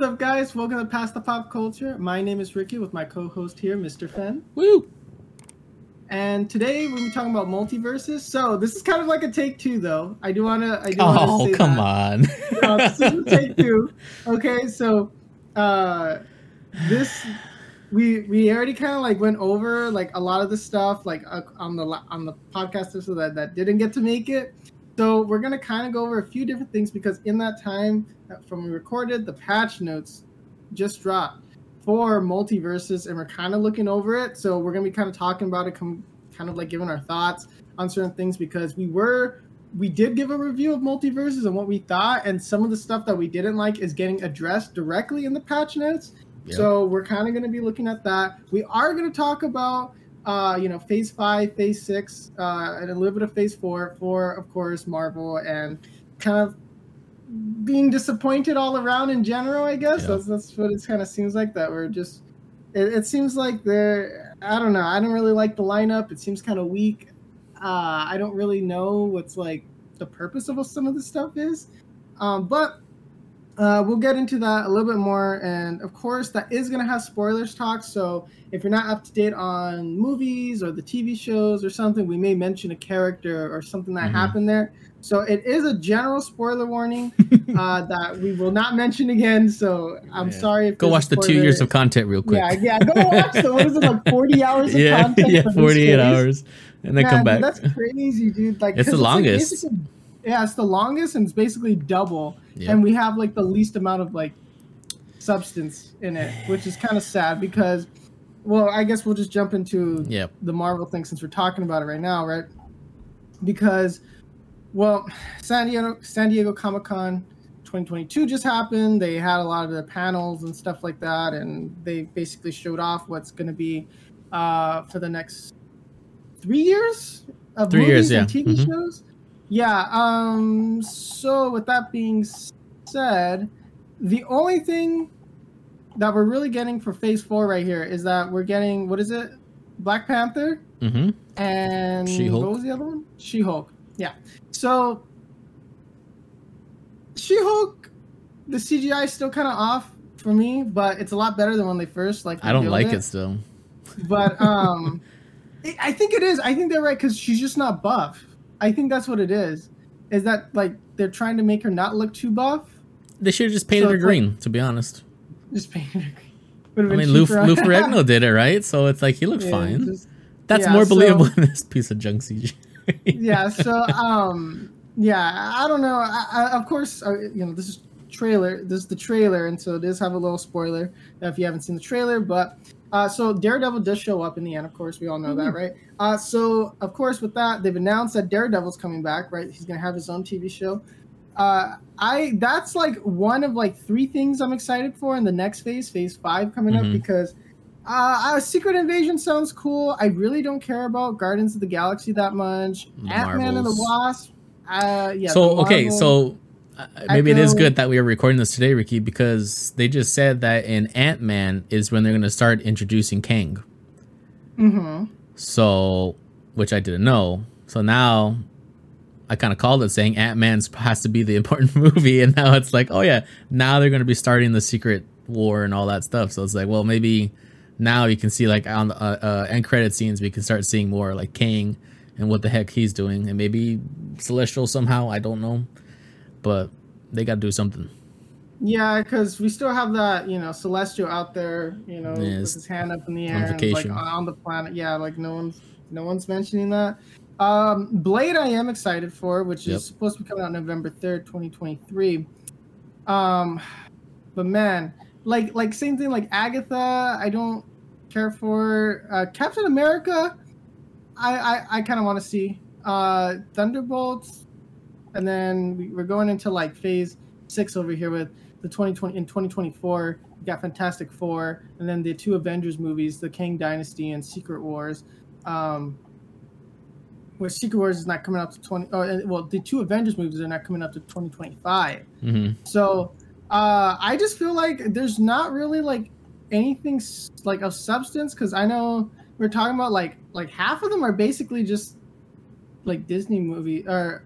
What's up, guys? Welcome to Past the Pop Culture. My name is Ricky with my co-host here, Mr. Fen. Woo! And today we're gonna be talking about MultiVersus. So this is kind of like a take two, though. I do wanna. I do Oh, say come that. on. Uh, this is a take two. Okay, so uh, this we we already kind of like went over like a lot of the stuff like uh, on the on the podcast episode that that didn't get to make it. So we're gonna kind of go over a few different things because in that time uh, from we recorded, the patch notes just dropped for MultiVersus, and we're kind of looking over it. So we're gonna be kind of talking about it, com- kind of like giving our thoughts on certain things because we were we did give a review of MultiVersus and what we thought, and some of the stuff that we didn't like is getting addressed directly in the patch notes. Yep. So we're kind of going to be looking at that. We are going to talk about, uh, you know, Phase Five, Phase Six, uh, and a little bit of Phase Four for, of course, Marvel, and kind of being disappointed all around in general. I guess Yeah. that's that's what it kind of seems like. That we're just. It, it seems like they're. I don't know. I don't really like the lineup. It seems kind of weak. Uh, I don't really know what's like the purpose of some of this stuff is. Um, but uh, we'll get into that a little bit more. And of course, that is going to have spoilers talk. So if you're not up to date on movies or the TV shows or something, we may mention a character or something that Mhm. happened there. So it is a general spoiler warning uh, that we will not mention again. So I'm Yeah. sorry. If Go watch the two years of content real quick. Yeah, yeah. Go watch the what is it like 40 hours of yeah, content? yeah, for 48 hours. And then come back. That's crazy, dude. Like It's the like longest. basically- yeah, it's the longest, and it's basically double. Yep. And we have like the least amount of like substance in it, which is kind of sad because, well, I guess we'll just jump into Yep. the Marvel thing since we're talking about it right now, right? Because, well, San Diego San Diego Comic Con 2022 just happened. They had a lot of the panels and stuff like that, and they basically showed off what's going to be uh, for the next three years of Three movies years, yeah. and TV Mhm. shows. Yeah. Um. So with that being said, the only thing that we're really getting for Phase Four right here is that we're getting what is it, Black Panther hmm and She-Hulk. what was the other one? She Hulk. Yeah. So She Hulk, the CGI is still kind of off for me, but it's a lot better than when they first like. I don't like it still. but um, it, I think it is. I think they're right because she's just not buff. I think that's what it is. Is that like they're trying to make her not look too buff? They should have just painted So her it's like- green, to be honest. Just paint her. green. I mean, Lou. Lou Ferrigno did it, right? So it's like, he looks Yeah, fine. just- That's yeah, more so- believable than this piece of junk CG. yeah so um yeah i don't know I, I, of course uh, you know this is trailer this is the trailer and so it does have a little spoiler if you haven't seen the trailer but uh, so daredevil does show up in the end of course we all know that right uh, so of course with that they've announced that daredevil's coming back right he's gonna have his own tv show uh, I that's like one of like three things I'm excited for in the next phase, phase five coming up Mhm. because uh, uh, Secret Invasion sounds cool. I really don't care about Guardians of the Galaxy that much. The Ant Man and the Wasp. Uh, yeah. so okay, so maybe it is good that we are recording this today, Ricky, because they just said that in Ant Man is when they're going to start introducing Kang. Mhm. So, which I didn't know. So now I kind of called it saying Ant Man's has to be the important movie, and now it's like, oh yeah, now they're going to be starting the Secret War and all that stuff. So it's like, well, maybe now you can see like on the uh, uh, end credit scenes, we can start seeing more like Kang and what the heck he's doing, and maybe Celestial somehow. I don't know, but they got to do something. Yeah, because we still have that, you know, Celestial out there, you know, Yes. with his hand up in the air, and, like on the planet. Yeah, like no one's no one's mentioning that. Um, Blade, I am excited for, which Yep. is supposed to be coming out November third, twenty twenty three. Um, but man, like like same thing like Agatha, I don't care for. Uh, Captain America, I I, I kind of want to see. Uh, Thunderbolts, and then we, we're going into like phase six over here with the 2020 in 2024 we got fantastic four and then the two avengers movies the Kang Dynasty and secret wars. Um where secret wars is not coming up to 20 oh, and- well the two avengers movies are not coming up to 2025 hmm so uh i just feel like there's not really like anything s- like of substance because i know we're talking about like like half of them are basically just like disney movie or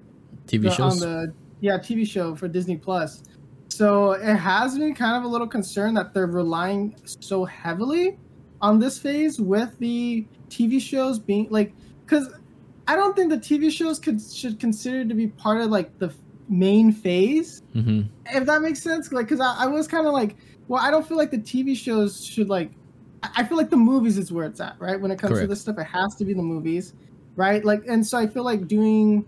TV the- shows. on the yeah TV show for Disney Plus. So it has me kind of a little concerned that they're relying so heavily on this phase with the TV shows being like, because I don't think the TV shows could should consider to be part of like the main phase, hmm if that makes sense. Like, because I, I was kind of like, well, I don't feel like the TV shows should like. I I feel like the movies is where it's at, right? When it comes to this stuff, it has to be the movies, right? Like, and so I feel like doing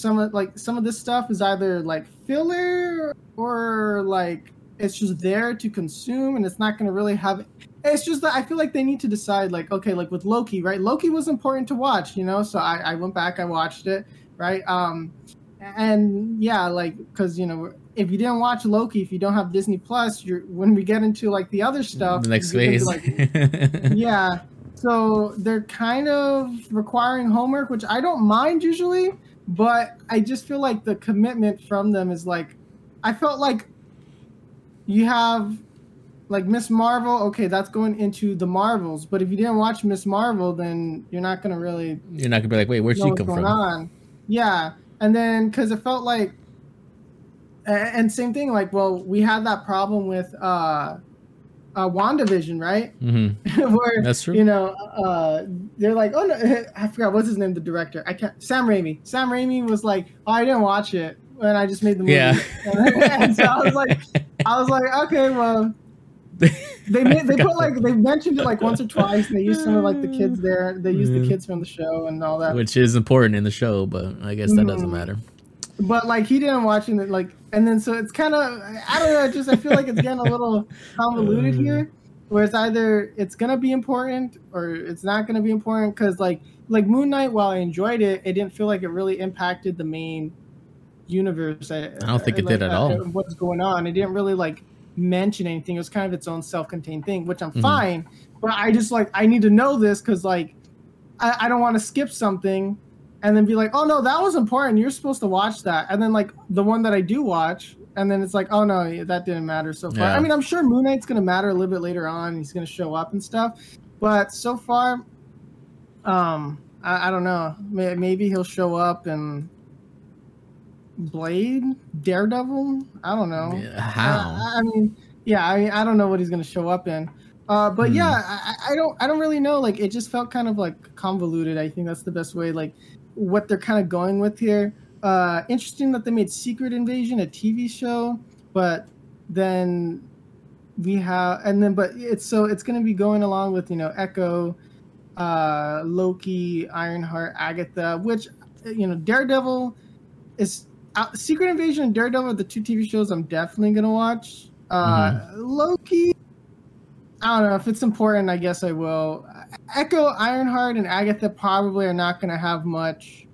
some of like some of this stuff is either like filler or like it's just there to consume and it's not going to really have it's just that i feel like they need to decide like okay like with loki right? Loki was important to watch you know? So i, I went back i watched it right? Um and yeah like because you know if you didn't watch loki if you don't have disney plus you're when we get into like the other stuff The next phase. like, yeah. So they're kind of requiring homework which i don't mind usually but i just feel like the commitment from them is like i felt like you have like miss marvel okay that's going into the marvels but if you didn't watch miss marvel then you're not going to really You're not gonna be like, wait, where'd she come from? on yeah and then because it felt like and same thing like well we had that problem with uh uh wandavision right Mm-hmm. where That's true. you know, uh, they're like, oh no, I forgot what's his name, the director. I can't. Sam Raimi. Sam Raimi was like, oh, I didn't watch it, and I just made the movie. Yeah. and so I was like, I was like, okay, well, they made, they put like they mentioned it like once or twice. And they used some of like the kids there. They used the kids from the show and all that. Which is important in the show, but I guess that doesn't Mhm. matter. But like he didn't watch it, like, and then so it's kind of I don't know. Just I feel like it's getting a little convoluted uh. here, where it's either it's gonna be important or it's not gonna be important. Because like like Moon Knight, while I enjoyed it, it didn't feel like it really impacted the main universe. I, I don't think it did at uh, all. What's going on? It didn't really like mention anything. It was kind of its own self-contained thing, which I'm Mhm. fine. But I just like I need to know this because like I, I don't want to skip something and then be like, oh no, that was important. You're supposed to watch that. And then like the one that I do watch, and then it's like, oh no, that didn't matter so far. Yeah. I mean, I'm sure Moon Knight's gonna matter a little bit later on. He's gonna show up and stuff. But so far, um, I, I don't know. Maybe he'll show up and Blade, Daredevil. I don't know. Yeah, How? Uh, I mean, yeah, I mean, I don't know what he's gonna show up in. Uh, but Hmm. yeah, I I don't, I don't really know. Like, it just felt kind of like convoluted. I think that's the best way. Like, what they're kind of going with here. Uh, interesting that they made Secret Invasion a TV show, but then we have, and then, but it's so it's gonna be going along with you know Echo, uh, Loki, Ironheart, Agatha, which you know Daredevil is uh, Secret Invasion and Daredevil are the two TV shows I'm definitely gonna watch. Uh, Mm-hmm. Loki, I don't know if it's important. I guess I will. Echo, Ironheart, and Agatha probably are not gonna have much.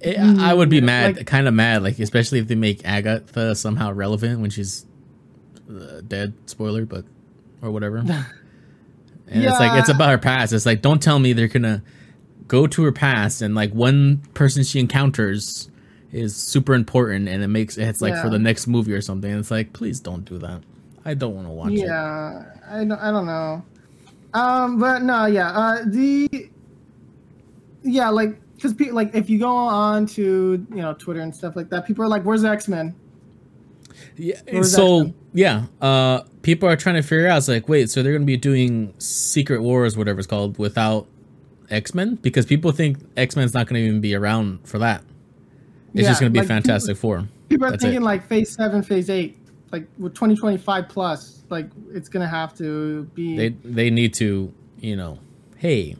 It- I would be Mm, mad, like- kind of mad, like especially if they make Agatha somehow relevant when she's uh, dead. Spoiler, but or whatever. And it's like it's about her past. It's like don't tell me they're gonna go to her past and like one person she encounters is super important and it makes it's like for the next movie or something. It's like please don't do that. I don't want to watch it. yeah, I don't, I don't know. Um, but no, yeah. Uh, the yeah, like because people like if you go on to you know Twitter and stuff like that, people are like, "Where's X Men?" Yeah. Or is that So yeah, uh, people are trying to figure out. It's like, wait, so they're gonna be doing Secret Wars, whatever it's called, without X Men because people think X Men's not gonna even be around for that. It's just gonna be like, Fantastic Four. People are That's thinking it. like Phase Seven, Phase Eight, like with 2025 plus, like it's gonna have to be. They they need to, you know, hey,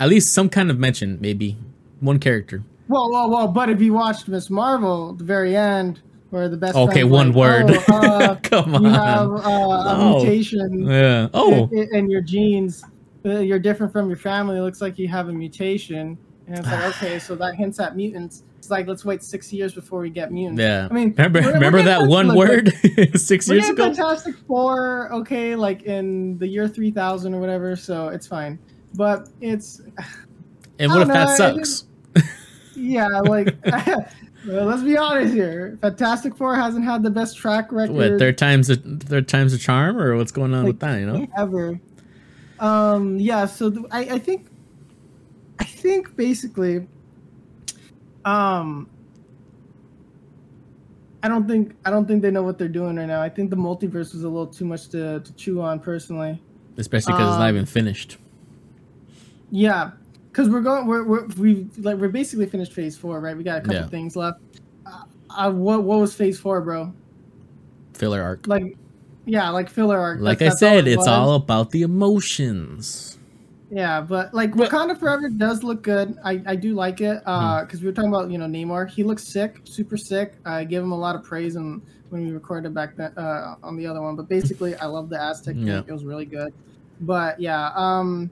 at least some kind of mention, maybe one character. Well, well, well. But if you watched Miss Marvel, the very end, where the best. Okay, one like, word. "Oh, uh, Come you have on. uh, a No. mutation Yeah. Oh. in your genes. Uh, you're different from your family. It looks like you have a mutation. And it's like, okay, so that hints at mutants. It's like, let's wait six years before we get mutants. Yeah. I mean, remember we're- we're that one like- word six years ago? Fantastic Four, okay, like in the year 3000 or whatever, so it's fine. But it's, And what if don't that sucks? yeah, like, well, let's be honest here. Fantastic Four hasn't had the best track record. What third time's a third time's a charm, or what's going on Like, with that? You know, ever. Um, yeah, so th- I, I think, I think basically, um, I don't think I don't think they know what they're doing right now. I think the multiverse was a little too much to, to chew on personally. Especially because it's not Um, even finished. Yeah, because we're going we're, we're we like we're basically finished phase four, right? We got a couple Yeah. things left. Uh, uh, what what was phase four, bro? Filler arc. Like, yeah, like filler arc. Like I said, it it's all about the emotions. Yeah, but like But- Wakanda Forever does look good. I, I do like it Hmm. because we were talking about you know Namor. He looks sick, super sick. I gave him a lot of praise and when we recorded back then uh, on the other one. But basically, I love the Aztec. Yeah. It was really good. But yeah, um,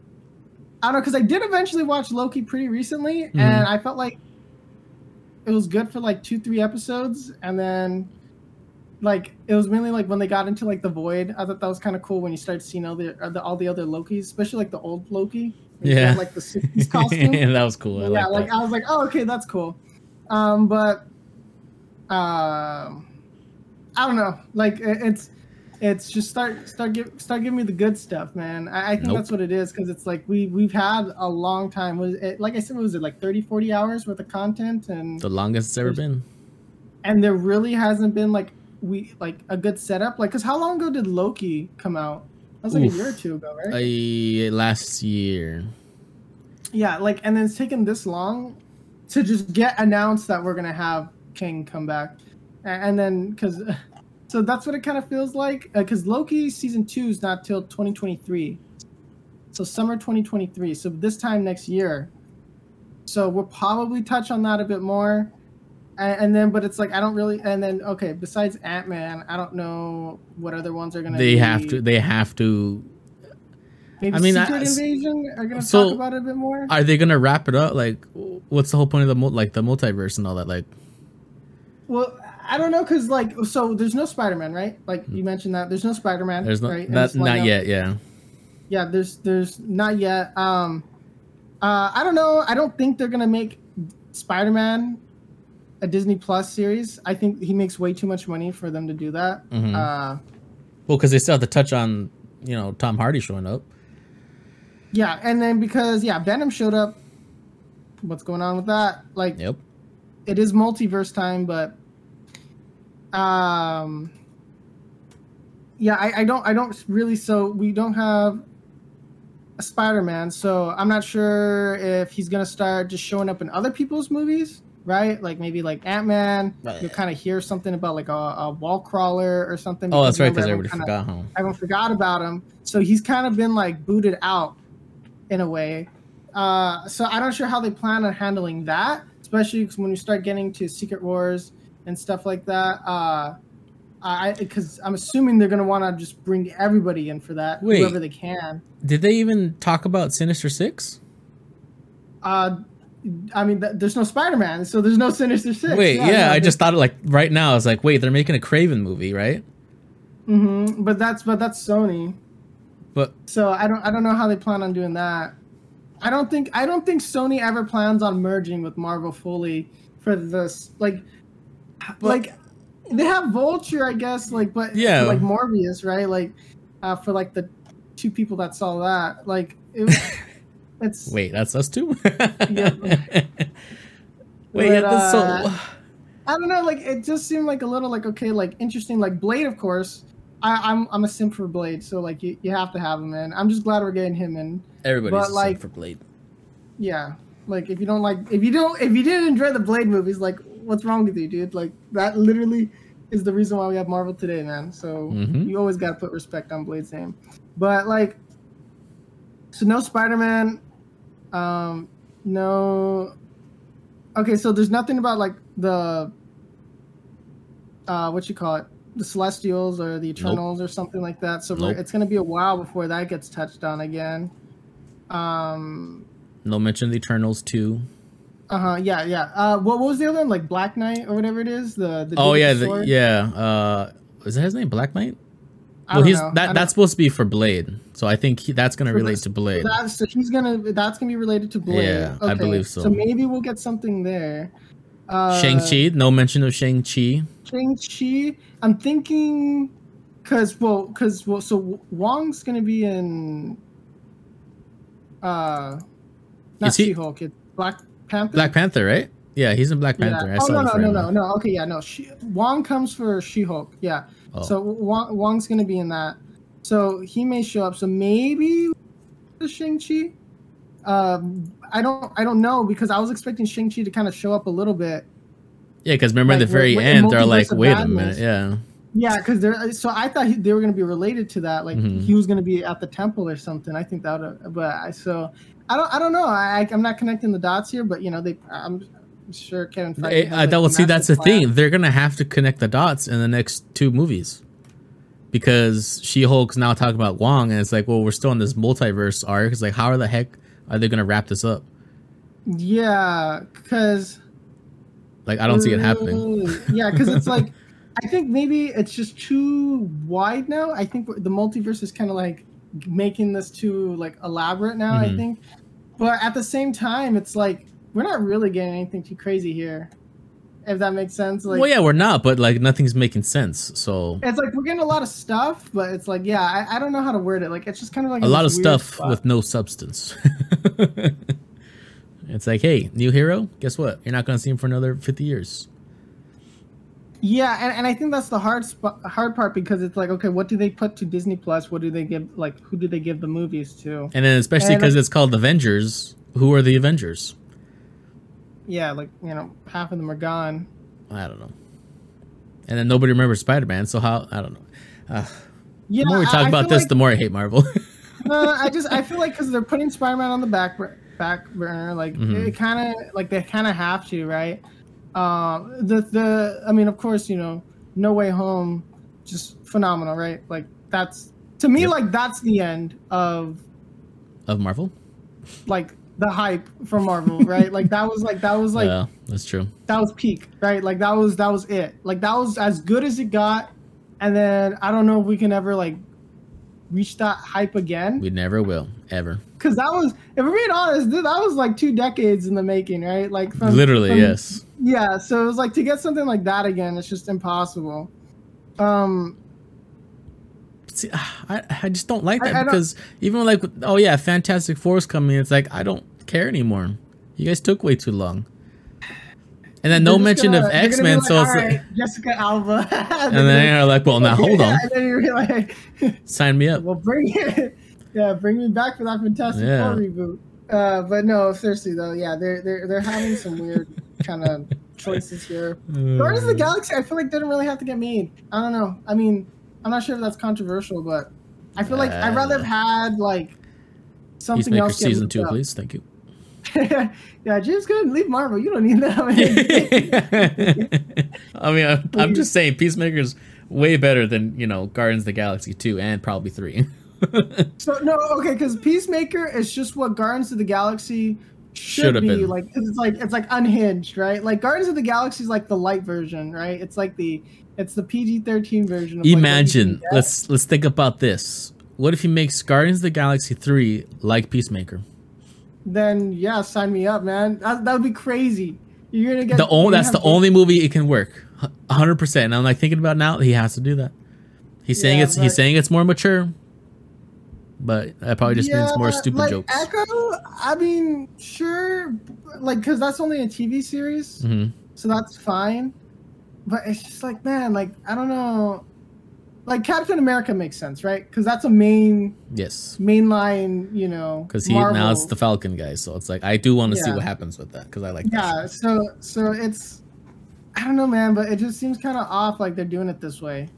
I don't know because I did eventually watch Loki pretty recently, Mhm. and I felt like it was good for like two three episodes, and then like it was mainly like when they got into like the void. I thought that was kind of cool when you started seeing all the, uh, the all the other Lokis, especially like the old Loki. Yeah. had, like the '60s costume. that was cool. I yeah, like. I was like, oh, okay, that's cool. Um, but um, I don't know. Like it- it's it's just start start give, start giving me the good stuff, man. I, I think Nope. that's what it is because it's like we we've had a long time. Was it like I said? Was it like 30, 40 hours worth of content and the longest it's ever been. and there really hasn't been like we like a good setup. Like, cause how long ago did Loki come out? That was like Oof. a year or two ago, right? I, last year. Yeah, like, and then it's taken this long to just get announced that we're gonna have Kang come back, and then because, so that's what it kind of feels like. Uh, because Loki season two is not till 2023, so summer 2023. So this time next year. So we'll probably touch on that a bit more, and, and then but it's like I don't really. And then okay, besides Ant Man, I don't know what other ones are gonna. They be. have to. They have to. Maybe I mean, Secret I- Invasion are gonna so- talk about it a bit more. Are they gonna wrap it up? Like, what's the whole point of the mul- like the multiverse and all that? Like, Well, I don't know, cause like, so there's no Spider-Man, right? Like you mentioned that there's no Spider-Man. there's no right? that not yet. Yeah. Yeah, there's there's not yet. Um, uh, I don't know. I don't think they're gonna make Spider-Man a Disney Plus series. I think he makes way too much money for them to do that. Mhm. Uh, Well, because they still have to touch on you know Tom Hardy showing up. yeah, and then because yeah, Venom showed up. What's going on with that? Like, Yep. it is multiverse time, but um yeah, I, I don't I don't really so we don't have a Spider-Man, so I'm not sure if he's gonna start just showing up in other people's movies, right? Like maybe like Ant-Man, Right. you'll kind of hear something about like a, a wall crawler or something. Oh, that's right. Because everybody kinda- forgot. Huh? everyone forgot about him. So he's kind of been like booted out in a way. Uh, so I'm not sure how they plan on handling that, especially 'cause when you start getting to Secret Wars and stuff like that. Uh, I because I'm assuming they're gonna want to just bring everybody in for that, Wait. whoever they can. Did they even talk about Sinister Six? Uh, I mean, th- there's no Spider-Man, so there's no Sinister Six. Wait, yeah, no, I just thought like right now. I was like, wait, they're making a Kraven movie, right? hmm but that's but that's Sony. But So I don't I don't know how they plan on doing that. I don't think I don't think Sony ever plans on merging with Marvel fully for this like like they have Vulture I guess like but Yeah. like Morbius right like uh, for like the two people that saw that like it it's wait, that's us too. Yeah. Wait, But, that's uh, so. I don't know like it just seemed like a little like okay like interesting like Blade of course I, I'm I'm a simp for Blade so like you, you have to have him in I'm just glad we're getting him in Everybody's but, like- for Blade. Yeah. Like if you don't like if you don't if you didn't enjoy the Blade movies, like what's wrong with you, dude? Like that literally is the reason why we have Marvel today, man. So Mhm. you always gotta put respect on Blade's name. But like so no Spider Man, um no Okay, so there's nothing about like the uh what you call it? The Celestials or the Eternals or something like that. So Nope. it's gonna be a while before that gets touched on again. Um No mention of the Eternals too. Uh huh. Yeah, yeah. Uh, what, what was the other one? Like Black Knight or whatever it is. The, the Oh yeah, the, yeah. Uh, is that his name? Black Knight. Well, he's know. that that's supposed to be for Blade. So I think he, that's gonna For relate this- to Blade. That's, so he's gonna. That's gonna be related to Blade. Yeah, I believe so. So maybe we'll get something there. Uh, Shang Chi. No mention of Shang Chi. Shang Chi. I'm thinking, cause well, cause well, so Wong's gonna be in. Uh, not She Hulk. It's Black Panther. Black Panther, right? Yeah, he's in Black Panther. Yeah. I Oh saw no no no no no. Okay, yeah, no. She, Wong comes for She-Hulk. Yeah. Oh. So Wong, Wong's gonna be in that. So he may show up. So maybe the Shang Chi. Um, I don't I don't know because I was expecting Shang Chi to kind of show up a little bit. Yeah, because remember Like, at the very with- with end, they're like, wait a minute. Yeah. Yeah, because they're so I thought he, they were gonna be related to that. Like Mhm. he was gonna be at the temple or something. I think that would. But I so I don't I don't know. I I'm not connecting the dots here, but you know they I'm sure Kevin Feige. Eh, has, uh, like, that, well, see, that's the plan. thing. They're gonna have to connect the dots in the next two movies because She Hulk's now talking about Wong, and it's like, well, we're still in this multiverse arc. It's like, how are the heck are they gonna wrap this up? Yeah, because Like, I don't see it happening. yeah, because it's like I think maybe it's just too wide now. I think the multiverse is kind of like making this too like elaborate now. I Mhm. think, but at the same time, it's like we're not really getting anything too crazy here. If that makes sense, like well, yeah, we're not, but like nothing's making sense. So it's like we're getting a lot of stuff, but it's like yeah, I, I don't know how to word it. Like it's just kind of like a lot of stuff spot. with no substance. it's like, hey, new hero. Guess what? You're not gonna see him for another fifty years. Yeah, and, and I think that's the hard sp- hard part because it's like, okay, what do they put to Disney Plus? What do they give? Like, who do they give the movies to? And then especially because it's called The Avengers. Who are the Avengers? Yeah, like you know, half of them are gone. I don't know. And then nobody remembers Spider Man. So how? I don't know. Uh, Yeah, the more we talk I about feel this, like- the more I hate Marvel. no, I just I feel like because they're putting Spider-Man on the back back burner, like Mhm. it kind of like they kind of have to, right? Um, the the I mean, of course, you know, No Way Home, just phenomenal, right? Like that's to me, Yep. like that's the end of of Marvel. like the hype for Marvel, right? like that was like that was like yeah, that's true. that was peak, right? Like that was that was it. Like that was as good as it got. And then I don't know if we can ever like reach that hype again. We never will ever. Because that was, if we're being honest, th- that was like two decades in the making, right? Like from, Literally, from- yes. Yeah, so it was like to get something like that again, it's just impossible. Um, See, I, I just don't like that I don't- because even like, oh yeah, Fantastic Four's coming. It's like I don't care anymore. You guys took way too long. And then no they're just mention gonna- of they're X Men, like, so it's "All like, Jessica Alba. and then you're like, well, now hold on, and then you're like, sign me up. well, bring it, yeah, bring me back for that Fantastic Yeah. Four reboot. Uh, but no, seriously though, yeah, they're they're they're having some weird kind of choices here. Guardians of the Galaxy, I feel like didn't really have to get made. I don't know. I mean, I'm not sure if that's controversial, but I feel like I'd rather have had like something Peacemaker else. season two, up. please. Thank you. yeah, James and leave Marvel. You don't need that. I mean, I'm, I'm just saying, Peacemaker's way better than you know Guardians of the Galaxy two and probably three. so no, okay, because Peacemaker is just what Guardians of the Galaxy should Should've be been. like. it's like it's like unhinged, right? Like Guardians of the Galaxy is like the light version, right? It's like the it's the PG-13 version. Of like, what you can Imagine, get. let's let's think about this. What if he makes Guardians of the Galaxy three like Peacemaker? Then yeah, sign me up, man. That that would be crazy. You're gonna get The only that's the both- only movie it can work, hundred percent. And I'm like thinking about now, he has to do that. He's saying Yeah, it's but- he's saying it's more mature, but that probably just means more Yeah, stupid like, jokes. Echo, I mean, sure, like because that's only a TV series, hmm so that's fine. But it's just like, man, like I don't know, like Captain America makes sense, right? Because that's a main Yes, mainline, you know. because he now Marvel. it's the Falcon guy, so it's like I do want to see what happens with that because I like. Yeah, that so so it's, I don't know, man, but it just seems kind of off. Like they're doing it this way.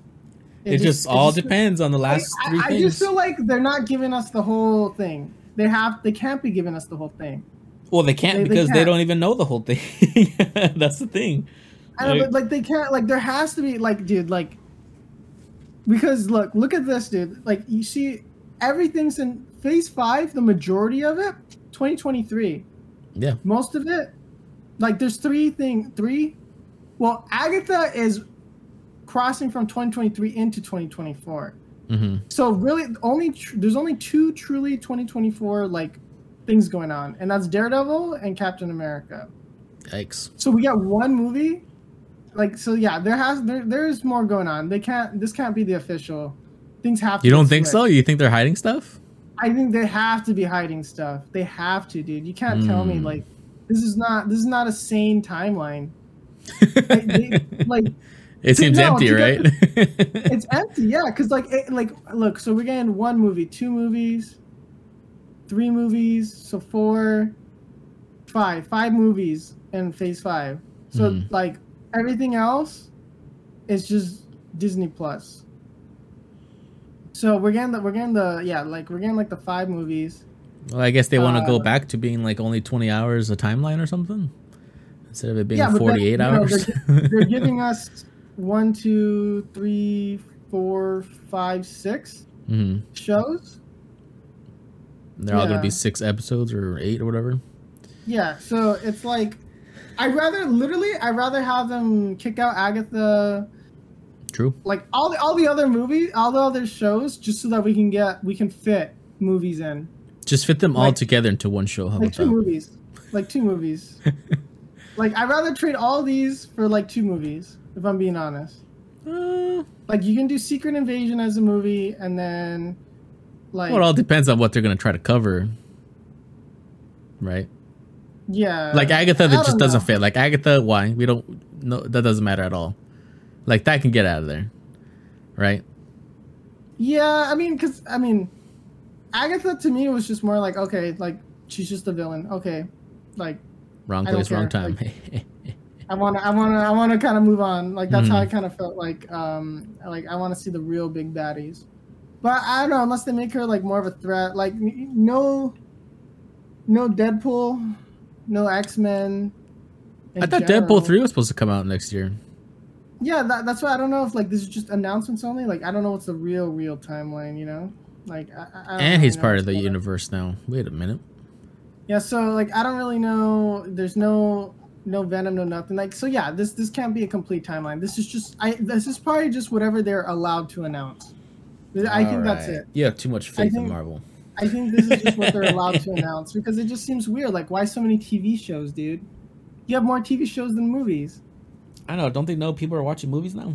It, just, all depends on the last I, three I things. just feel like they're not giving us the whole thing. They have, they can't be giving us the whole thing. well, they can't they- they because they can't. don't even know the whole thing. That's the thing. I know, Like- but like they can't. Like there has to be like, dude, like because look, look at this, dude. Like you see, everything's in Phase Five. The majority of it, 2023. Yeah. Most of it, like there's three thing three. Well, Agatha is crossing from 2023 into 2024. hmm So really, only tr- there's only two truly 2024 like things going on, and that's Daredevil and Captain America. Yikes. So we got one movie, like so. Yeah, there has there there's more going on. They can't. This can't be the official. Things have. to You don't think so? You think they're hiding stuff? I think they have to be hiding stuff. They have to, dude. You can't tell me Hmm. like this is not this is not a sane timeline. Like, they- like it seems no, empty, right? it's empty, yeah. Because like it, like look, so we're getting one movie, two movies, three movies, so four, five, five movies in Phase Five. So Mhm. like everything else is just Disney Plus. So we're getting the we're getting the yeah like we're getting like the five movies. well, I guess they want to go Uh, back to being like only 20 hours a timeline or something instead of it being Yeah, then, 48 you know, hours. They're giving us one, two, three, four, five, six hmm shows. They're all going to be six episodes or eight or whatever. Yeah, so it's like I'd rather literally I'd rather have them kick out Agatha True. like all the all the other movies, all the other shows, just so that we can get we can fit movies in. Just fit them all together into one show. How Like two that? movies. Like two movies. like I'd rather trade all these for like two movies, if I'm being honest. Uh, Like you can do Secret Invasion as a movie and then like well, it all depends on what they're going to try to cover. Right? Yeah. like Agatha, that just don't doesn't fit. Like Agatha, why? We don't, no, that doesn't matter at all. Like that can get out of there. Right? Yeah, I mean, because I mean, Agatha to me was just more like okay, like she's just a villain. Okay, like Wrong place, wrong time. I want to, I want to, I want to kind of move on. Like that's how Mhm. I kind of felt like, um, like I want to see the real big baddies. But I don't know, unless they make her like more of a threat. Like no, no Deadpool, no X Men. I thought Deadpool 3 was supposed to come out next year. Yeah, that, that's why I don't know if like this is just announcements only. Like I don't know what's the real, real timeline. You know, like I, I- And he's part of the universe now. Wait a minute. Yeah, so like I don't really know. There's no no Venom, no nothing. Like so, yeah. This this can't be a complete timeline. This is just I. This is probably just whatever they're allowed to announce. I think that's it. You have too much faith in Marvel. I think this is just what they're allowed to announce because it just seems weird. Like why so many TV shows, dude? You have more TV shows than movies. I know. Don't they know people are watching movies now?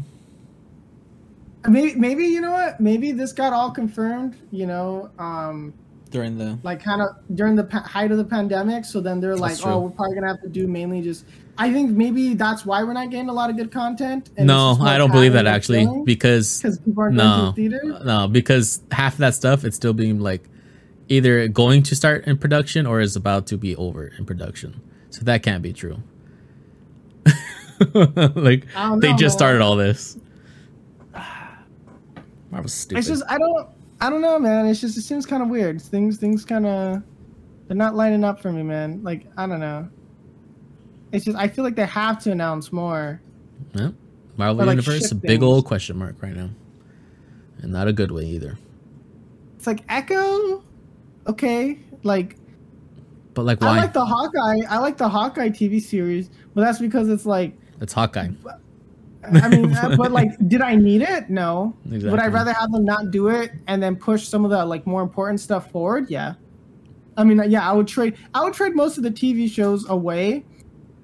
Maybe maybe you know what? Maybe this got all confirmed. You know, um, During the like kind of during the pa- height of the pandemic. So then they're like, true. oh, we're probably gonna have to do mainly just. I think maybe that's why we're not getting a lot of good content. no, I don't believe that actually because because people aren't no, going to the theater. no, because half of that stuff it's still being like either going to start in production or is about to be over in production. So that can't be true. like they just started all this. Marvel's stupid. It's just I don't I don't know, man. It's just it seems kind of weird. Things things kind of they're not lining up for me, man. Like I don't know. It's just I feel like they have to announce more. Yeah. Marvel Or, like, Universe, a ship big things. old question mark right now, and not a good way either. It's like Echo, okay, like But like, why? I like the Hawkeye. I like the Hawkeye TV series, but that's because it's like it's Hawkeye. I mean, but like, did I need it? No. Exactly. Would I rather have them not do it and then push some of the like more important stuff forward? Yeah. I mean, yeah, I would trade. I would trade most of the TV shows away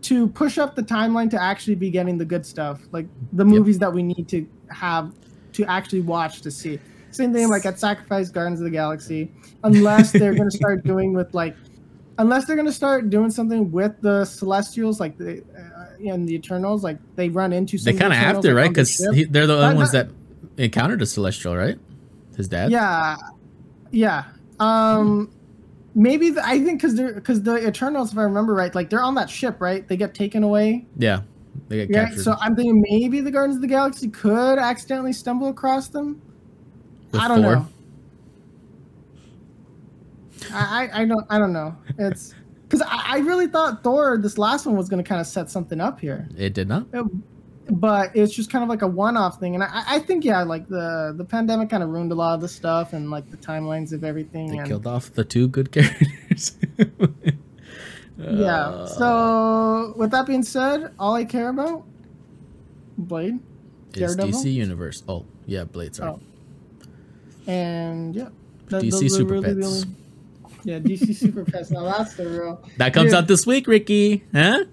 to push up the timeline to actually be getting the good stuff, like the movies that we need to have to actually watch to see. Same thing like at Sacrifice Guardians of the Galaxy, unless they're gonna start doing with like, unless they're gonna start doing something with the Celestials, like the uh, and the Eternals, like they run into. Something. They kind of have to, right? on the Because they're the only ones that- that encountered a celestial, right? His dad. Yeah, yeah. Um, maybe the, I think because they're because the Eternals, if I remember right, like they're on that ship, right? They get taken away. Yeah. They get Yeah. captured. So I'm thinking maybe the Guardians of the Galaxy could accidentally stumble across them. I don't Thor. know. I, I don't I don't know. It's because I, I really thought Thor this last one was going to kind of set something up here. It did not. but it's just kind of like a one-off thing and i, I think yeah like the the pandemic kind of ruined a lot of the stuff and like the timelines of everything They and, killed off the two good characters. yeah Uh, so with that being said all i care about blade it's Daredevil? DC Universe. Oh, yeah, Blade. Sorry. Oh. And yeah that- DC Super really Pets. only- yeah dc super pets now that's the real That comes Dude. out this week, Ricky. Huh?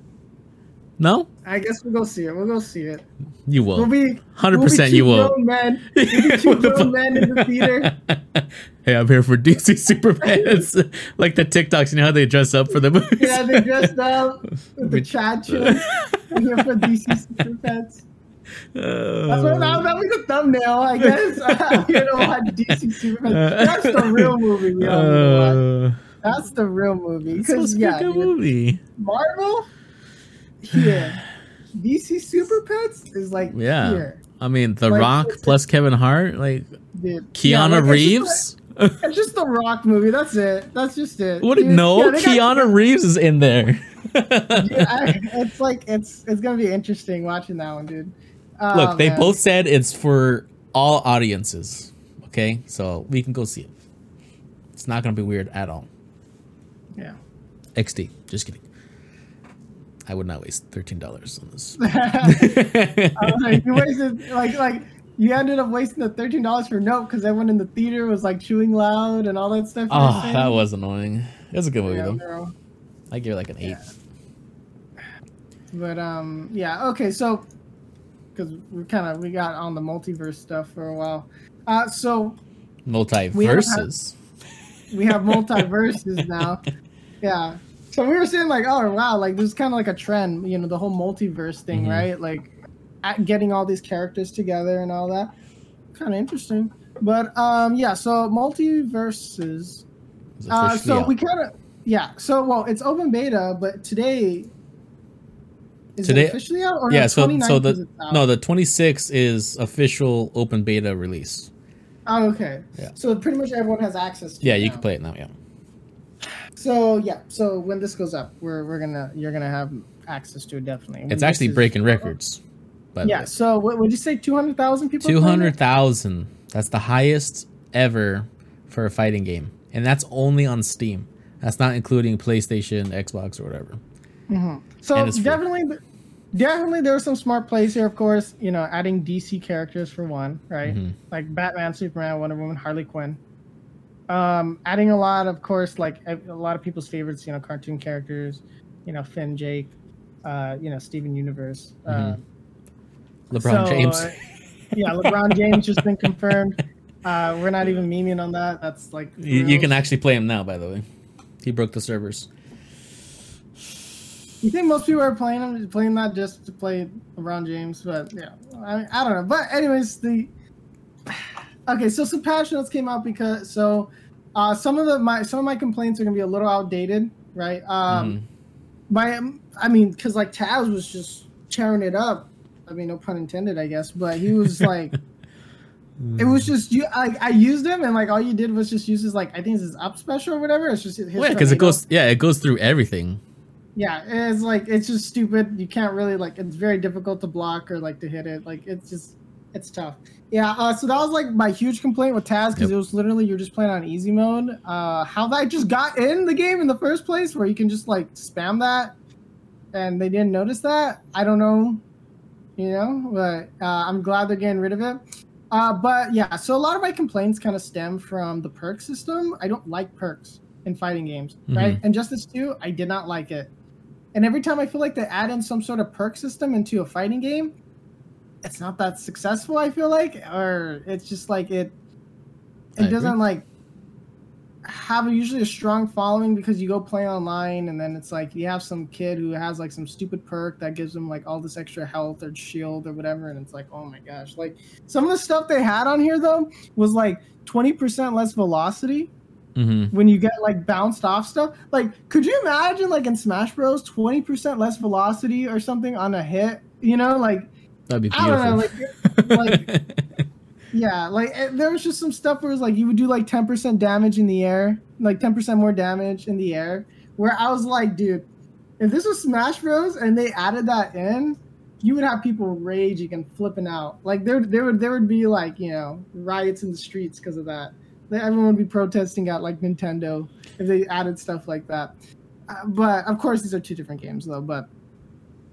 No, i guess we'll go see it we'll go see it you will. we'll be Hundred we'll be you will. men we'll be two grown men in the theater Hey, I'm here for DC Super Pets. like the TikToks, you know how they dress up for the movies? Yeah, they dressed up with the chill. I'm here for DC Super Pets. That's what that, that was the thumbnail, I guess. you know what? DC Super Pets. That's the real movie we all need to watch. Uh, That's the real movie. Because a yeah, dude, movie. Marvel here. DC Super Pets is like Yeah. here. I mean, The Like, Rock plus Kevin Hart, like Dude. Keanu Yeah, like, it's just Reeves. It's just the Rock movie. That's it. That's just it. what? Dude, No, yeah, they got- Keanu Reeves is in there. Yeah, I- it's like it's it's gonna be interesting watching that one, dude. Oh, Look, they man. both said it's for all audiences. Okay, so we can go see it. It's not gonna be weird at all. Yeah. XD, just kidding. I would not waste thirteen dollars on this. Like, you wasted like like you ended up wasting the thirteen dollars for Nope because everyone in the theater was like chewing loud and all that stuff. oh, that was annoying. It was a good movie Yeah, though. bro. I give it like an eight. But um, yeah, okay, so because we kind of we got on the multiverse stuff for a while. Uh, so Multiverses. we have multiverses now. Yeah. So we were saying like, oh wow, like this is kind of like a trend, you know, the whole multiverse thing, Mhm. right? Like at getting all these characters together and all that. Kind of interesting. But um, yeah. So MultiVersus. Uh, so out. we kind of yeah. So well, it's open beta, but today. Is Today- it officially out? Or yeah, so 29th so the no the 26 is official open beta release. Oh, okay. Yeah. So pretty much everyone has access. to Yeah, you now. can play it now. Yeah. So yeah, so when this goes up, we're we're gonna you're gonna have access to it definitely. When It's actually is- breaking records. The Yeah. So what would you say? Two hundred thousand people. Two hundred thousand. That's the highest ever for a fighting game, and that's only on Steam. That's not including PlayStation, Xbox, or whatever. So and it's free. definitely, definitely there were some smart plays here. Of course, you know, adding DC characters for one, right? Mhm. Like Batman, Superman, Wonder Woman, Harley Quinn. Um, adding a lot, of course, like a a lot of people's favorites. You know, cartoon characters. You know, Finn, Jake. Uh, you know, Steven Universe. Uh, Mhm. LeBron So, James. uh, yeah, LeBron James just been confirmed. Uh, we're not even memeing on that. That's like You, you can actually play him now. By the way, he broke the servers. You think most people are playing him, playing that just to play LeBron James? But yeah, I, I don't know. But anyways, the okay. So some patch notes came out because so uh, some of the my some of my complaints are gonna be a little outdated, right? Um, Mhm. by I mean, because like Taz was just tearing it up. I mean, no pun intended, I guess. But he was like, it was just you. Like I used him, and like all you did was just use his like I think it's his up special or whatever. It's just his yeah, because it goes. Yeah, it goes through everything. Yeah, it's like it's just stupid. You can't really like. It's very difficult to block or like to hit it. Like it's just, it's tough. Yeah. Uh, so that was like my huge complaint with Taz because Yep. it was literally you're just playing on easy mode. Uh, how that just got in the game in the first place, where you can just like spam that, and they didn't notice that. I don't know, you know, but uh, I'm glad they're getting rid of it. Uh, but yeah, so a lot of my complaints kind of stem from the perk system. I don't like perks in fighting games, right? Injustice 2, I did not like it. And every time I feel like they add in some sort of perk system into a fighting game, it's not that successful. I feel like, or it's just like it, it agree. doesn't like have a, usually a strong following because you go play online and then it's like you have some kid who has like some stupid perk that gives them like all this extra health or shield or whatever and it's like oh my gosh like some of the stuff they had on here though was like 20% less velocity hmm when you get like bounced off stuff. Like, could you imagine like in Smash Bros, twenty percent less velocity or something on a hit? You know, like That'd be I don't know, like yeah, like eh, there was just some stuff where it was like you would do like ten percent damage in the air, like ten percent more damage in the air. Where I was like, dude, if this was Smash Bros and they added that in, you would have people raging and flipping out. Like there, there would there would be like you know riots in the streets because of that. Everyone would be protesting at like Nintendo if they added stuff like that. Uh, but of course, these are two different games though. But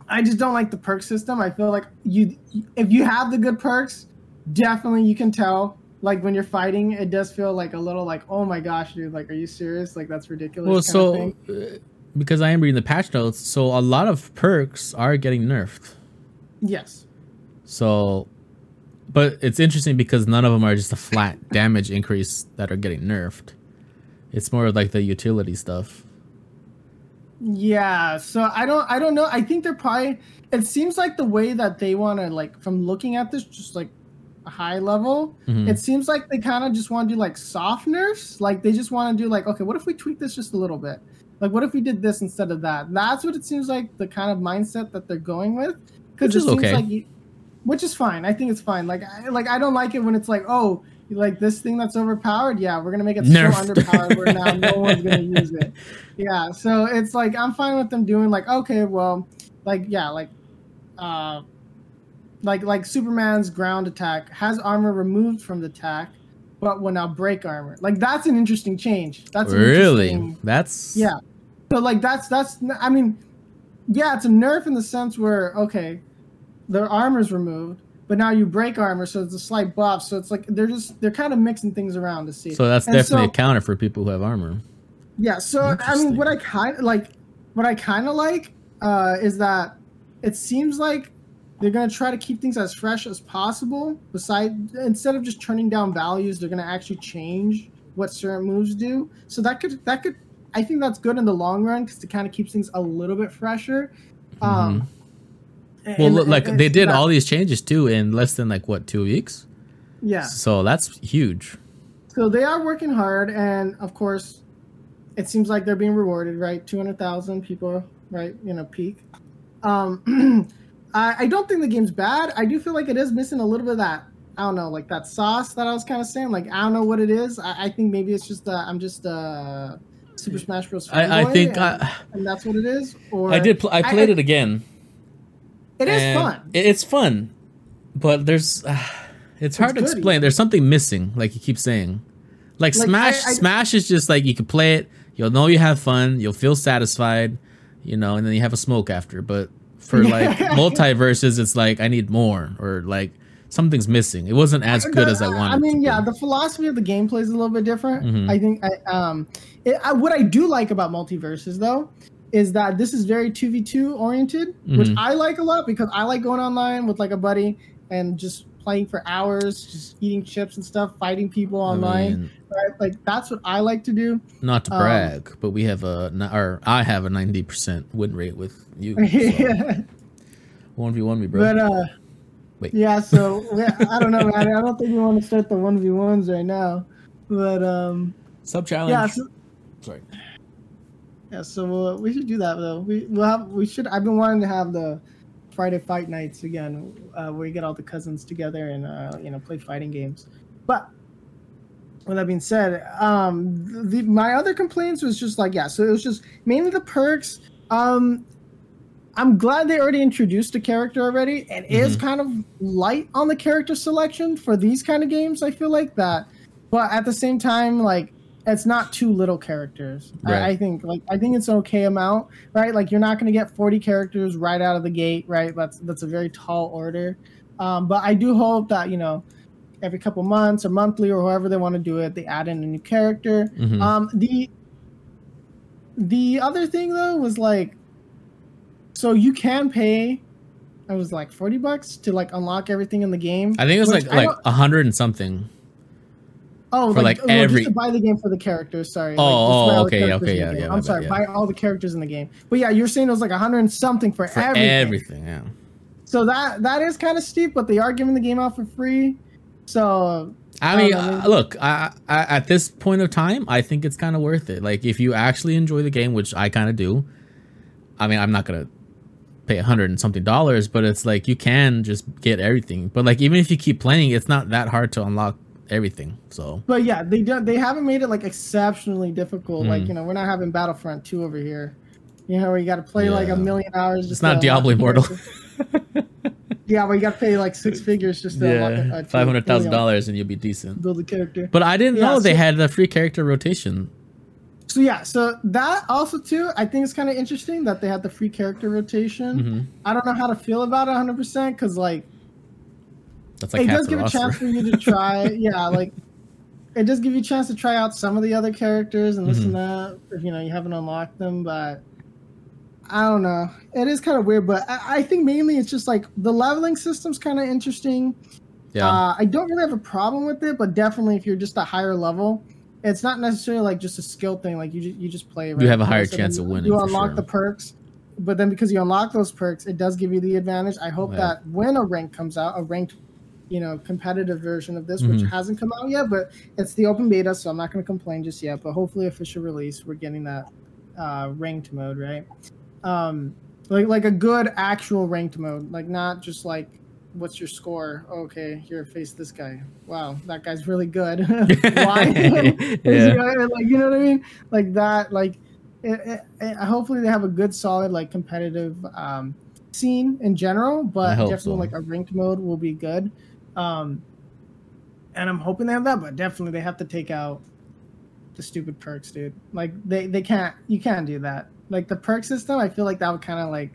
I just don't like the perk system. I feel like you, if you have the good perks, definitely you can tell. Like when you're fighting, it does feel like a little like, oh my gosh, dude, like, are you serious? Like that's ridiculous. well, so uh, because I am reading the patch notes, so a lot of perks are getting nerfed. yes, So But it's interesting because none of them are just a flat damage increase that are getting nerfed. It's more like the utility stuff. Yeah, so I don't I don't know. I think they're probably it seems like the way that they want to like from looking at this just like a high level, Mhm. it seems like they kind of just want to do like soft nerfs. Like they just want to do like okay, what if we tweak this just a little bit? Like what if we did this instead of that? That's what it seems like the kind of mindset that they're going with. Which it seems okay. like you, which is fine. I think it's fine. Like I, like I don't like it when it's like oh like this thing that's overpowered. Yeah, we're gonna make it Nerfed. so underpowered where now no one's gonna use it. Yeah, so it's like I'm fine with them doing like okay, well, like yeah, like uh like like Superman's ground attack has armor removed from the attack, but will now break armor. Like that's an interesting change. That's really? That's yeah. So like that's that's I mean, yeah, it's a nerf in the sense where okay, their armor's removed, but now you break armor, so it's a slight buff. So it's like they're just they're kind of mixing things around to see. So that's And definitely so- a counter for people who have armor. Yeah, so I mean, what I kind of like, what I kind of like, uh, is that it seems like they're gonna try to keep things as fresh as possible. Beside, instead of just turning down values, they're gonna actually change what certain moves do. So that could that could, I think that's good in the long run because it kind of keeps things a little bit fresher. Um, Mm-hmm. Well, and- like and they did all these changes too in less than like what two weeks. Yeah. So that's huge. So they are working hard, and of course, it seems like they're being rewarded, right? Two hundred thousand people, right? You know, peak. Um, I, I don't think the game's bad. I do feel like it is missing a little bit of that. I don't know, like that sauce that I was kind of saying. Like I don't know what it is. I, I think maybe it's just uh, I'm just uh, Super Smash Bros. I, I think and, I, and that's what it is. Or I did. Pl- I I- played I- it again. It is fun. It's fun, but there's uh, it's hard to good, explain. There's something missing, like you keep saying. Like, Like, Smash, I- I- Smash is just like you can play it. You'll know you have fun. You'll feel satisfied, you know, and then you have a smoke after. But for like MultiVersus, it's like I need more, or like something's missing. It wasn't as good as I wanted. I mean, yeah, the philosophy of the gameplay is a little bit different. Mhm. I think. I, um, it, I, what I do like about MultiVersus, though, is that this is very two v two oriented, which Mhm. I like a lot because I like going online with like a buddy and just playing for hours, just eating chips and stuff, fighting people I online. mean, right? Like that's what I like to do. not to Um, brag, but we have a n- or I have a ninety percent win rate with you. yeah. One v one me, bro. But uh, Wait. yeah. So I don't know, man. I don't think we want to start the one v ones right now. But um, Sub challenge. yeah. So, Sorry. Yeah, so uh, we should do that though. We we'll have we should. I've been wanting to have the Friday fight nights again, uh, where you get all the cousins together and uh, you know play fighting games. But with that being said, um, the, my other complaints was just like yeah, so it was just mainly the perks. Um, I'm glad they already introduced a character already. and is kind of light on the character selection for these kind of games. I feel like that, but at the same time, like it's not too little characters. Right. I, I think like I think it's an okay amount, right? Like you're not going to get 40 characters right out of the gate, right? That's that's a very tall order. Um, but I do hope that you know every couple months or monthly or however they want to do it, they add in a new character. Mhm. Um, the the other thing though was like, so you can pay. It was like 40 bucks to like unlock everything in the game. I think it was like I like a hundred and something. Oh, for, like, like, well, every- just to buy the game for the characters. Sorry. Oh, like, oh, buy all the okay, okay, in yeah, yeah, I'm sorry, bad, buy all the characters in the game. But yeah, you're saying it was like a hundred and something for, For everything. everything, yeah. So that that is kind of steep, but they are giving the game out for free. So I I mean, uh, look, I, I, at this point of time, I think it's kind of worth it. Like, if you actually enjoy the game, which I kind of do, I mean, I'm not gonna pay a hundred and something dollars, but it's like you can just get everything. But like, even if you keep playing, it's not that hard to unlock everything. So But yeah, they don't. They haven't made it like exceptionally difficult. Like Mm. you know, we're not having Battlefront two over here. You know, where you got to play like a million hours. it's not Diablo Immortal. yeah, where you got to pay like six figures just to yeah, five hundred thousand dollars and you'll be decent. build a character. But I didn't Yeah, know they had the free character rotation. So yeah, so that also too, I think it's kind of interesting that they had the free character rotation. hmm I don't know how to feel about it 100 percent because like That's like it does give a chance for you to try. yeah, like it does give you a chance to try out some of the other characters and this and that if you know you haven't unlocked them. But I don't know. It is kind of weird, but I, I think mainly it's just like the leveling system's kind of interesting. Yeah. Uh, I don't really have a problem with it, but definitely if you're just a higher level, it's not necessarily like just a skill thing. Like you just you just play. You have a higher So chance of winning, You unlock sure. the perks, but then because you unlock those perks, it does give you the advantage. I hope Yeah. that when a rank comes out, a ranked, you know, competitive version of this, which Mhm. hasn't come out yet, but it's the open beta, so I'm not going to complain just yet. But hopefully, official release, we're getting that uh, ranked mode, right? Um, like like a good actual ranked mode, like not just like what's your score? Okay, here face this guy. Wow, that guy's really good. Why? Yeah. like you know what I mean? Like that. Like it, it, it- hopefully they have a good, solid, like competitive um, scene in general. But definitely so. like a ranked mode will be good. Um, and I'm hoping they have that, but definitely they have to take out the stupid perks, dude. Like they they can't you can't do that. Like the perk system, I feel like that would kind of like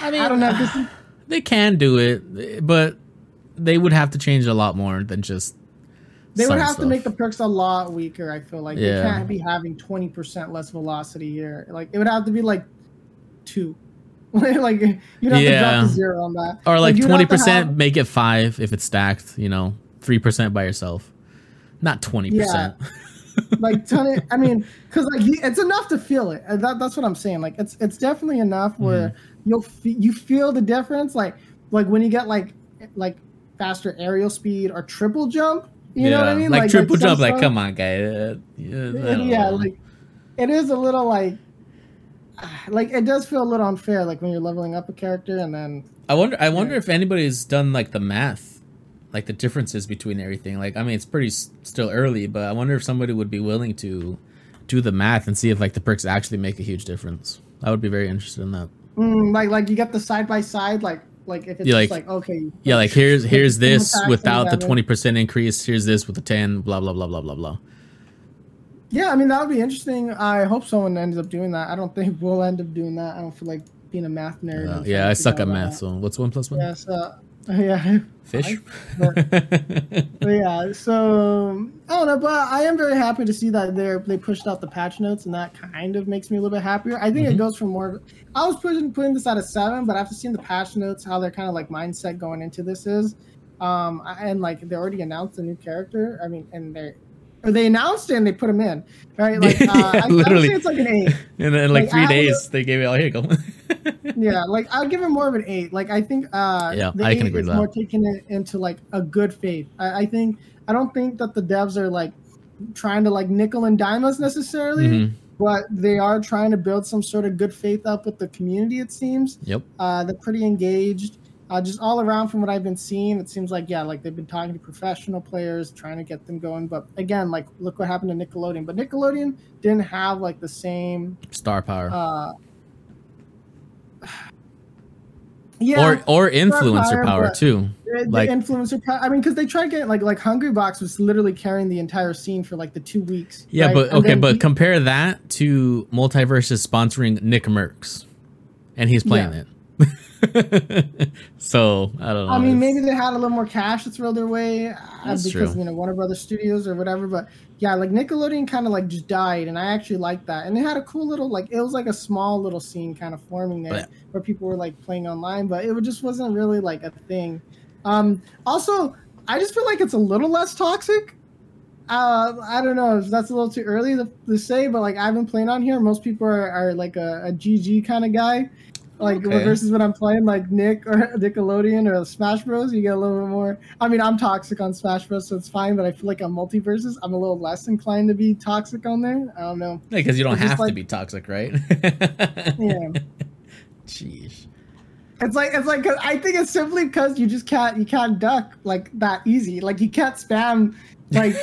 I mean, I don't know. This is, they can do it, but they would have to change a lot more than just. they would have to make the perks a lot weaker. I feel like Yeah. they can't be having twenty percent less velocity here. Like it would have to be like two. like you'd have to drop to zero on that. or like twenty to percent, have- make it five if it's stacked. You know, three percent by yourself, not twenty percent. like ton of, I mean, because like it's enough to feel it. That, that's what I'm saying. Like it's it's definitely enough where Mm-hmm. you'll you feel the difference. Like like when you get like like faster aerial speed or triple jump. You know what I mean? Like, triple some jump. Like, come on, guy. Uh, yeah, yeah, know. like it is a little like like it does feel a little unfair. Like when you're leveling up a character and then I wonder. I wonder Yeah. if anybody's done like the math, like the differences between everything. Like, I mean, it's pretty s- still early, but I wonder if somebody would be willing to do the math and see if like the perks actually make a huge difference. I would be very interested in that. mm, like like you get the side by side like like if it's Yeah, just like- like okay Yeah, like here's here's this without the twenty percent increase. Here's this with the ten. Blah blah blah blah blah blah. Yeah, I mean that would be interesting. I hope someone ends up doing that. I don't think we'll end up doing that. I don't feel like being a math nerd. Uh, yeah, I suck at math. So what's one plus one? Yeah, so yeah, Fish. But yeah. So I don't know, but I am very happy to see that they they pushed out the patch notes, and that kind of makes me a little bit happier. I think Mhm. it goes from more. I was putting putting this at a seven, but after seeing the patch notes, how their kind of like mindset going into this is, um, and like they already announced a new character. I mean, and they. Or they announced it and they put him in, right? Like, uh, I, I Literally. it's like an eight. and then in like Like, I three would- days, they gave it all. Here you go. yeah, like I'll give it more of an eight. Like I think uh Yeah, the I can eight agree is with that. more taking it into like a good faith. I, I think I don't think that the devs are like trying to like nickel and dime us necessarily, Mhm. but they are trying to build some sort of good faith up with the community. It seems Yep. uh, they're pretty engaged. Uh, just all around from what I've been seeing, it seems like yeah, like they've been talking to professional players, trying to get them going. But again, like look what happened to Nickelodeon. But Nickelodeon didn't have like the same Star power. uh yeah or or influencer power, power too. the, the like- influencer pro- i mean because they tried getting like like Hungrybox was literally carrying the entire scene for like the two weeks Yeah, right? but And okay, but he- compare that to MultiVersus sponsoring NickMercs, and he's playing it. so I don't know. I mean, maybe they had a little more cash to throw their way uh, because true. you know Warner Brothers Studios or whatever. But yeah, like Nickelodeon kind of like just died, and I actually liked that. And they had a cool little like it was like a small little scene kind of forming there But- where people were like playing online, but it just wasn't really like a thing. Um, also, I just feel like it's a little less toxic. Uh, I don't know if that's a little too early to, to say, but like I've been playing on here, most people are, are like a, a GG kind of guy. Like Okay. versus when I'm playing like Nick or Nickelodeon or Smash Bros, you get a little bit more. I mean, I'm toxic on Smash Bros, so it's fine. But I feel like on MultiVersus, I'm a little less inclined to be toxic on there. I don't know. because you don't it's have to be toxic, right? Yeah, Jeez. it's like it's like 'cause I think it's simply because you just can't you can't duck like that easy. Like you can't spam like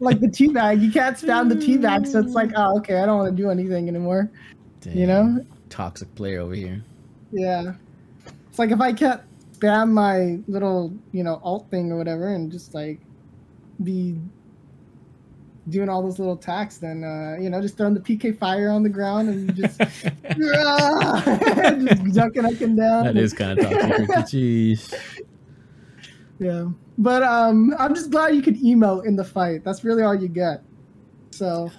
like the teabag. You can't spam the teabag, so it's like mm. oh okay, I don't want to do anything anymore. You know? Toxic player over here. Yeah. It's like if I can't spam my little, you know, alt thing or whatever and just like be doing all those little attacks, then uh, you know, just throwing the PK fire on the ground and just just ducking up and down. That is kind of toxic. Jeez. Yeah. But um I'm just glad you could emote in the fight. That's really all you get. So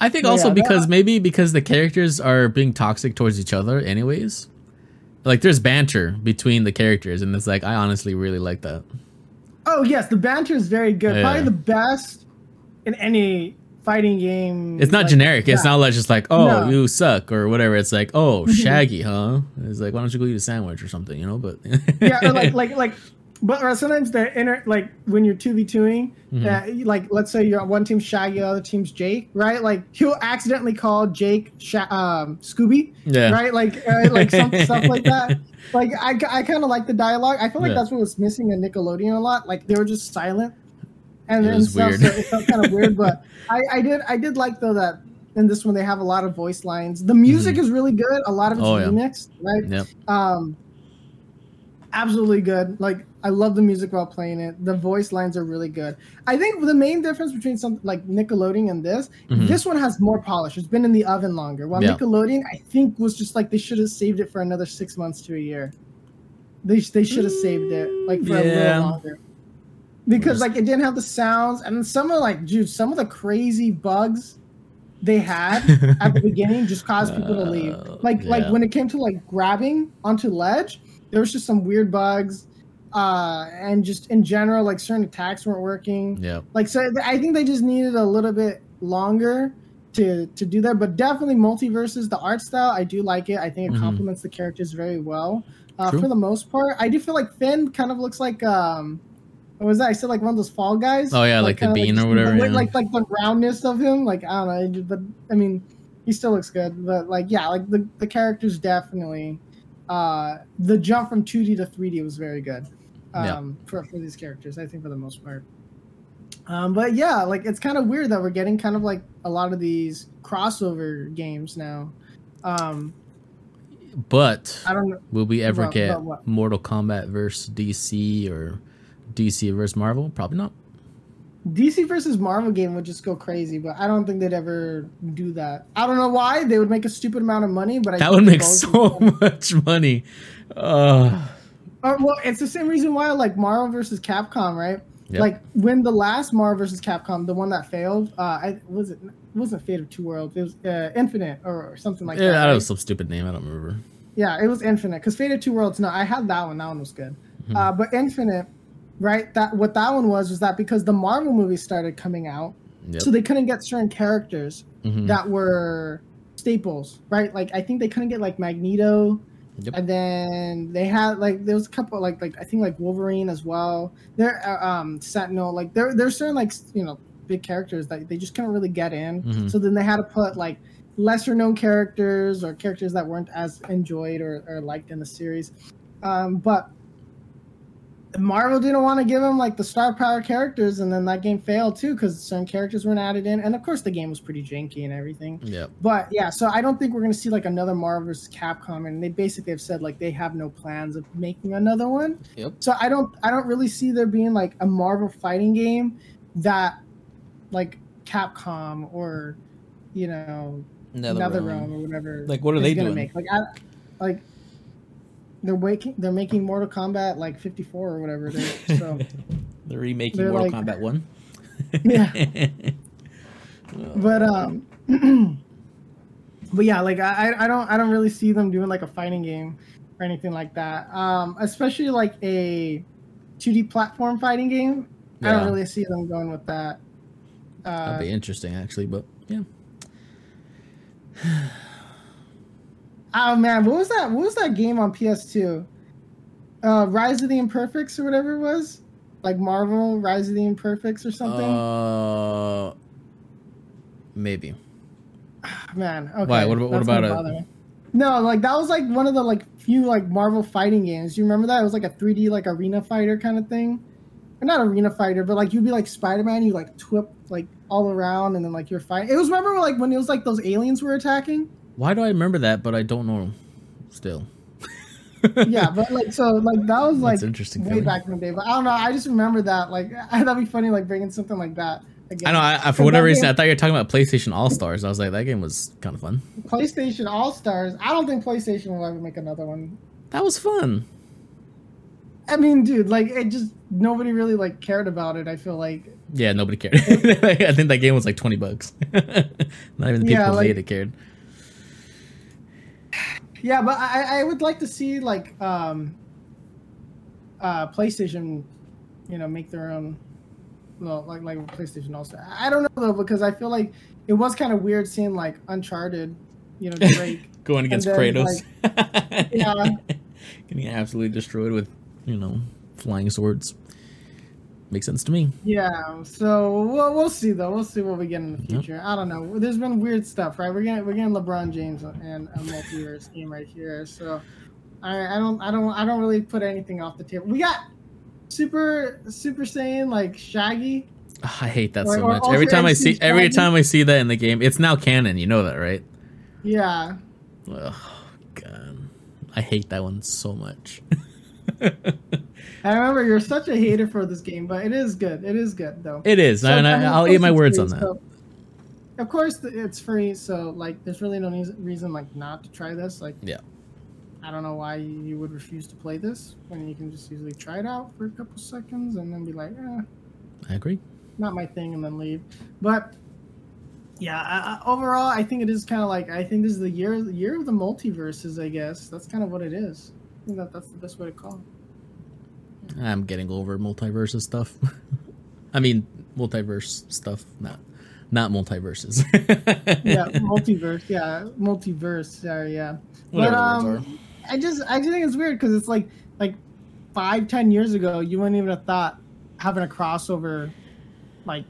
I think Yeah, also that- because maybe because the characters are being toxic towards each other, anyways. like there's banter between the characters, and it's like I honestly really like that. Oh yes, the banter is very good. Yeah. Probably the best in any fighting game. It's not like, generic. It's not like just like oh No. you suck or whatever. It's like oh. Shaggy, huh? It's like why don't you go eat a sandwich or something, you know? But yeah, or like like like, but or sometimes the inner like when you're two v twoing, Mhm. uh, like let's say you're one team Shaggy, the other team's Jake, right? Like he'll accidentally call Jake Sha- um, Scooby, yeah, right? Like uh, like some stuff like that. Like I, I kind of like the dialogue. I feel like Yeah. that's what was missing in Nickelodeon a lot. Like they were just silent, and then stuff. weird. So it felt kind of weird, but I, I did I did like though that in this one they have a lot of voice lines. The music is really good. A lot of it's Mm-hmm. Oh, yeah. remixed, right? Yep. Um, absolutely good. Like I love the music while playing it. The voice lines are really good. I think the main difference between something like Nickelodeon and this, Mhm. this one has more polish. It's been in the oven longer. While Yeah. Nickelodeon, I think, was just like they should have saved it for another six months to a year. They they should have saved it like for a little longer. Because like it didn't have the sounds and some of like dude, some of the crazy bugs they had at the beginning just caused people to leave. Uh, Like like when it came to like grabbing onto ledge, there was just some weird bugs, uh, and just in general, like certain attacks weren't working. Yeah. Like so, I think they just needed a little bit longer to to do that. But definitely MultiVersus, the art style, I do like it. I think it Mhm. complements the characters very well. Uh, for the most part, I do feel like Finn kind of looks like um. What was that? I said like one of those fall guys. Oh, yeah, like the kinda bean or whatever, Like, yeah. like like the roundness of him. Like I don't know, but I mean, he still looks good. But like yeah, like the the characters definitely. Uh, the jump from 2D to 3D was very good. Um, Yeah. for for these characters, I think for the most part. Um, but yeah, like it's kind of weird that we're getting kind of like a lot of these crossover games now. Um, But I don't know. will we ever About- get about? Mortal Kombat versus DC or DC versus Marvel? Probably not. DC versus Marvel game would just go crazy, but I don't think they'd ever do that. I don't know why they would make a stupid amount of money, but I That would make so much money. Uh, Uh, well, it's the same reason why like Marvel versus Capcom, right? Yep. Like when the last Marvel versus Capcom, the one that failed, uh, I was it, it wasn't Fate of Two Worlds, it was uh, Infinite or, or something like that. yeah, that. that right? was some stupid name. I don't remember. Yeah, it was Infinite because Fate of Two Worlds. No, I had that one. That one was good. Mhm. Uh, but Infinite, right? That what that one was was that because the Marvel movies started coming out, Yep. so they couldn't get certain characters Mhm. that were staples, right? Like I think they couldn't get like Magneto, Yep. and then they had like there was a couple like like I think like Wolverine as well. There, uh, um, Sentinel. Like there there's certain like you know big characters that they just couldn't really get in. Mhm. So then they had to put like lesser known characters or characters that weren't as enjoyed or, or liked in the series. Um, but Marvel didn't want to give them like the star power characters, and then that game failed too because certain characters weren't added in, and of course the game was pretty janky and everything. Yep. But yeah, so I don't think we're gonna see like another Marvel vs. Capcom, and they basically have said like they have no plans of making another one. Yep. So I don't I don't really see there being like a Marvel fighting game that like Capcom or you know NetherRealm or whatever. Like, what are they doing? Make. Like I like they're making they're making Mortal Kombat like 54 or whatever it is. So They're remaking They're Mortal like- Kombat One. Yeah. but um but yeah like I, I don't i don't really see them doing like a fighting game or anything like that um especially like a 2d platform fighting game i don't really see them going with that uh That'd be interesting, actually. But yeah, oh man what was that what was that game on ps2 uh rise of the imperfects or whatever it was? Like marvel rise of the imperfects or something? Uh, maybe. man okay. Why? What about- what about it? no like that was like one of the like few like marvel fighting games. Do you remember that? It was like a 3d like arena fighter kind of thing? Or not arena fighter but like you'd be like spider-man you like twip like all around and then like you're fighting it was remember like when it was like those aliens were attacking Why do I remember that? But I don't know. Still. yeah but like so like that was like That's interesting. way Philly. back in the day but i don't know i just remember that like I, that'd be funny like bringing something like that again. I know. I, I, for whatever reason, game- I thought you were talking about PlayStation All Stars. I was like, that game was kind of fun. playstation all-stars i don't think playstation will ever make another one That was fun. I mean, dude, like it just nobody really like cared about it. I feel like Yeah, nobody cared. I think that game was like twenty bucks. Not even the people Yeah, who like- made it cared. Yeah, but I, I would like to see like um, uh, PlayStation, you know, make their own. Well, like like PlayStation also. I don't know though because I feel like it was kind of weird seeing like Uncharted, you know, Drake Going against then, Kratos. yeah. Getting absolutely destroyed with, you know, flying swords. Makes sense to me. Yeah, so we'll, we'll see though. We'll see what we get in the future. I don't know. There's been weird stuff, right? We're getting we're getting LeBron James and a multiverse game right here. So I, I don't I don't I don't really put anything off the table. We got Super Super Saiyan like Shaggy. Ah, I hate that Or- so much. Every time I see every time I see that in the game, it's now canon. You know that, right? Yeah, Oh god, I hate that one so much. I remember you're such a hater for this game, but it is good. It is good though. it is, and I mean, I, of I'll eat my words free, on that. so- of course, it's free, so like, there's really no reason like not to try this. Like, Yeah. I don't know why you you would refuse to play this when you can just easily try it out for a couple seconds and then be like, eh, I agree. not my thing, and then leave. But yeah, I, I, overall, I think it is kind of like I think this is the year year of the multiverses. I guess that's kind of what it is. I think that that's the best way to call it. I'm getting over MultiVersus stuff. I mean, multiverse stuff, not not MultiVersus. Yeah, multiverse. Yeah, multiverse. Sorry, yeah. Whatever but the um, I just I just think it's weird because it's like like five ten years ago you wouldn't even have thought having a crossover like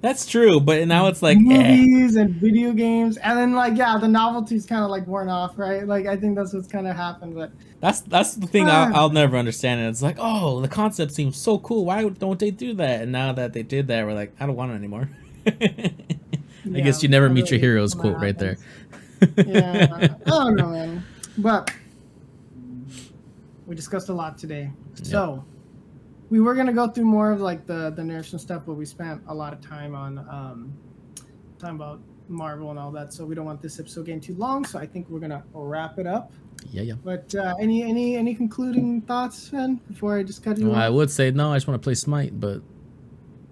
That's true, but now it's like, eh. movies and video games and then like yeah the novelty's kind of like worn off right like I think that's what's kind of happened but that's that's the thing Ah. I'll, I'll never understand. And it's like, oh, the concept seems so cool. Why don't they do that? And now that they did that, we're like, I don't want it anymore. I yeah, guess you never meet your heroes quote right there. yeah I don't know man but we discussed a lot today so we were gonna go through more of like the the nerfs and stuff but we spent a lot of time on um talking about marvel and all that so we don't want this episode getting too long so i think we're gonna wrap it up Yeah, yeah. but uh any any any concluding thoughts Ben, before i just cut you Well, I would say no. I just want to play Smite, but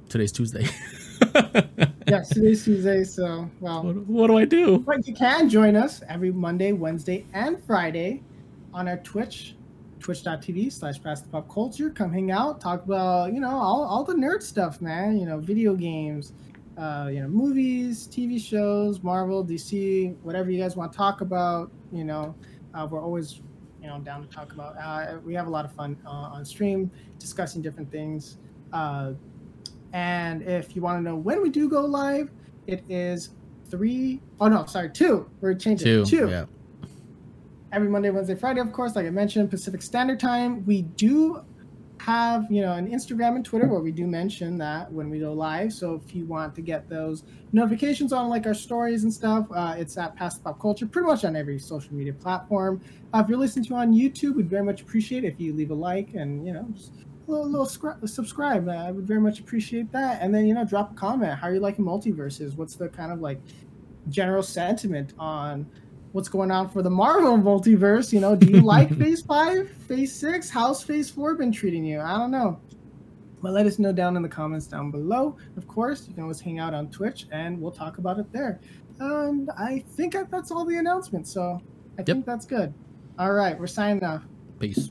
today's Tuesday. yeah today's tuesday so well What, what do I do? But you can join us every Monday, Wednesday, and Friday on our Twitch, twitch.tv slash past the pop culture. Come hang out, talk about, you know, all, all the nerd stuff, man. You know, video games, uh, you know, movies, TV shows, Marvel, DC, whatever you guys want to talk about. You know, uh, we're always, you know, down to talk about. Uh, we have a lot of fun uh, on stream discussing different things. Uh, and if you want to know when we do go live, it is three oh no sorry two we're changing Two. two Yeah. Every monday wednesday friday of course. Like i mentioned pacific standard time. We do have you know an instagram and twitter where we do mention that when we go live. So if you want to get those notifications on like our stories and stuff uh, it's at past pop culture pretty much on every social media platform. Uh, if you're listening to on youtube we'd very much appreciate if you leave a like and you know just a little, little scri- subscribe. Uh, i would very much appreciate that. And then you know drop a comment. How are you liking MultiVersus? What's the kind of like general sentiment on what's going on for the Marvel multiverse. You know, do you like Phase Five, Phase Six? How's Phase Four been treating you? I don't know. But let us know down in the comments down below. Of course, you can always hang out on Twitch, and we'll talk about it there. And I think that's all the announcements. So I think that's good. All right, we're signing off. Peace.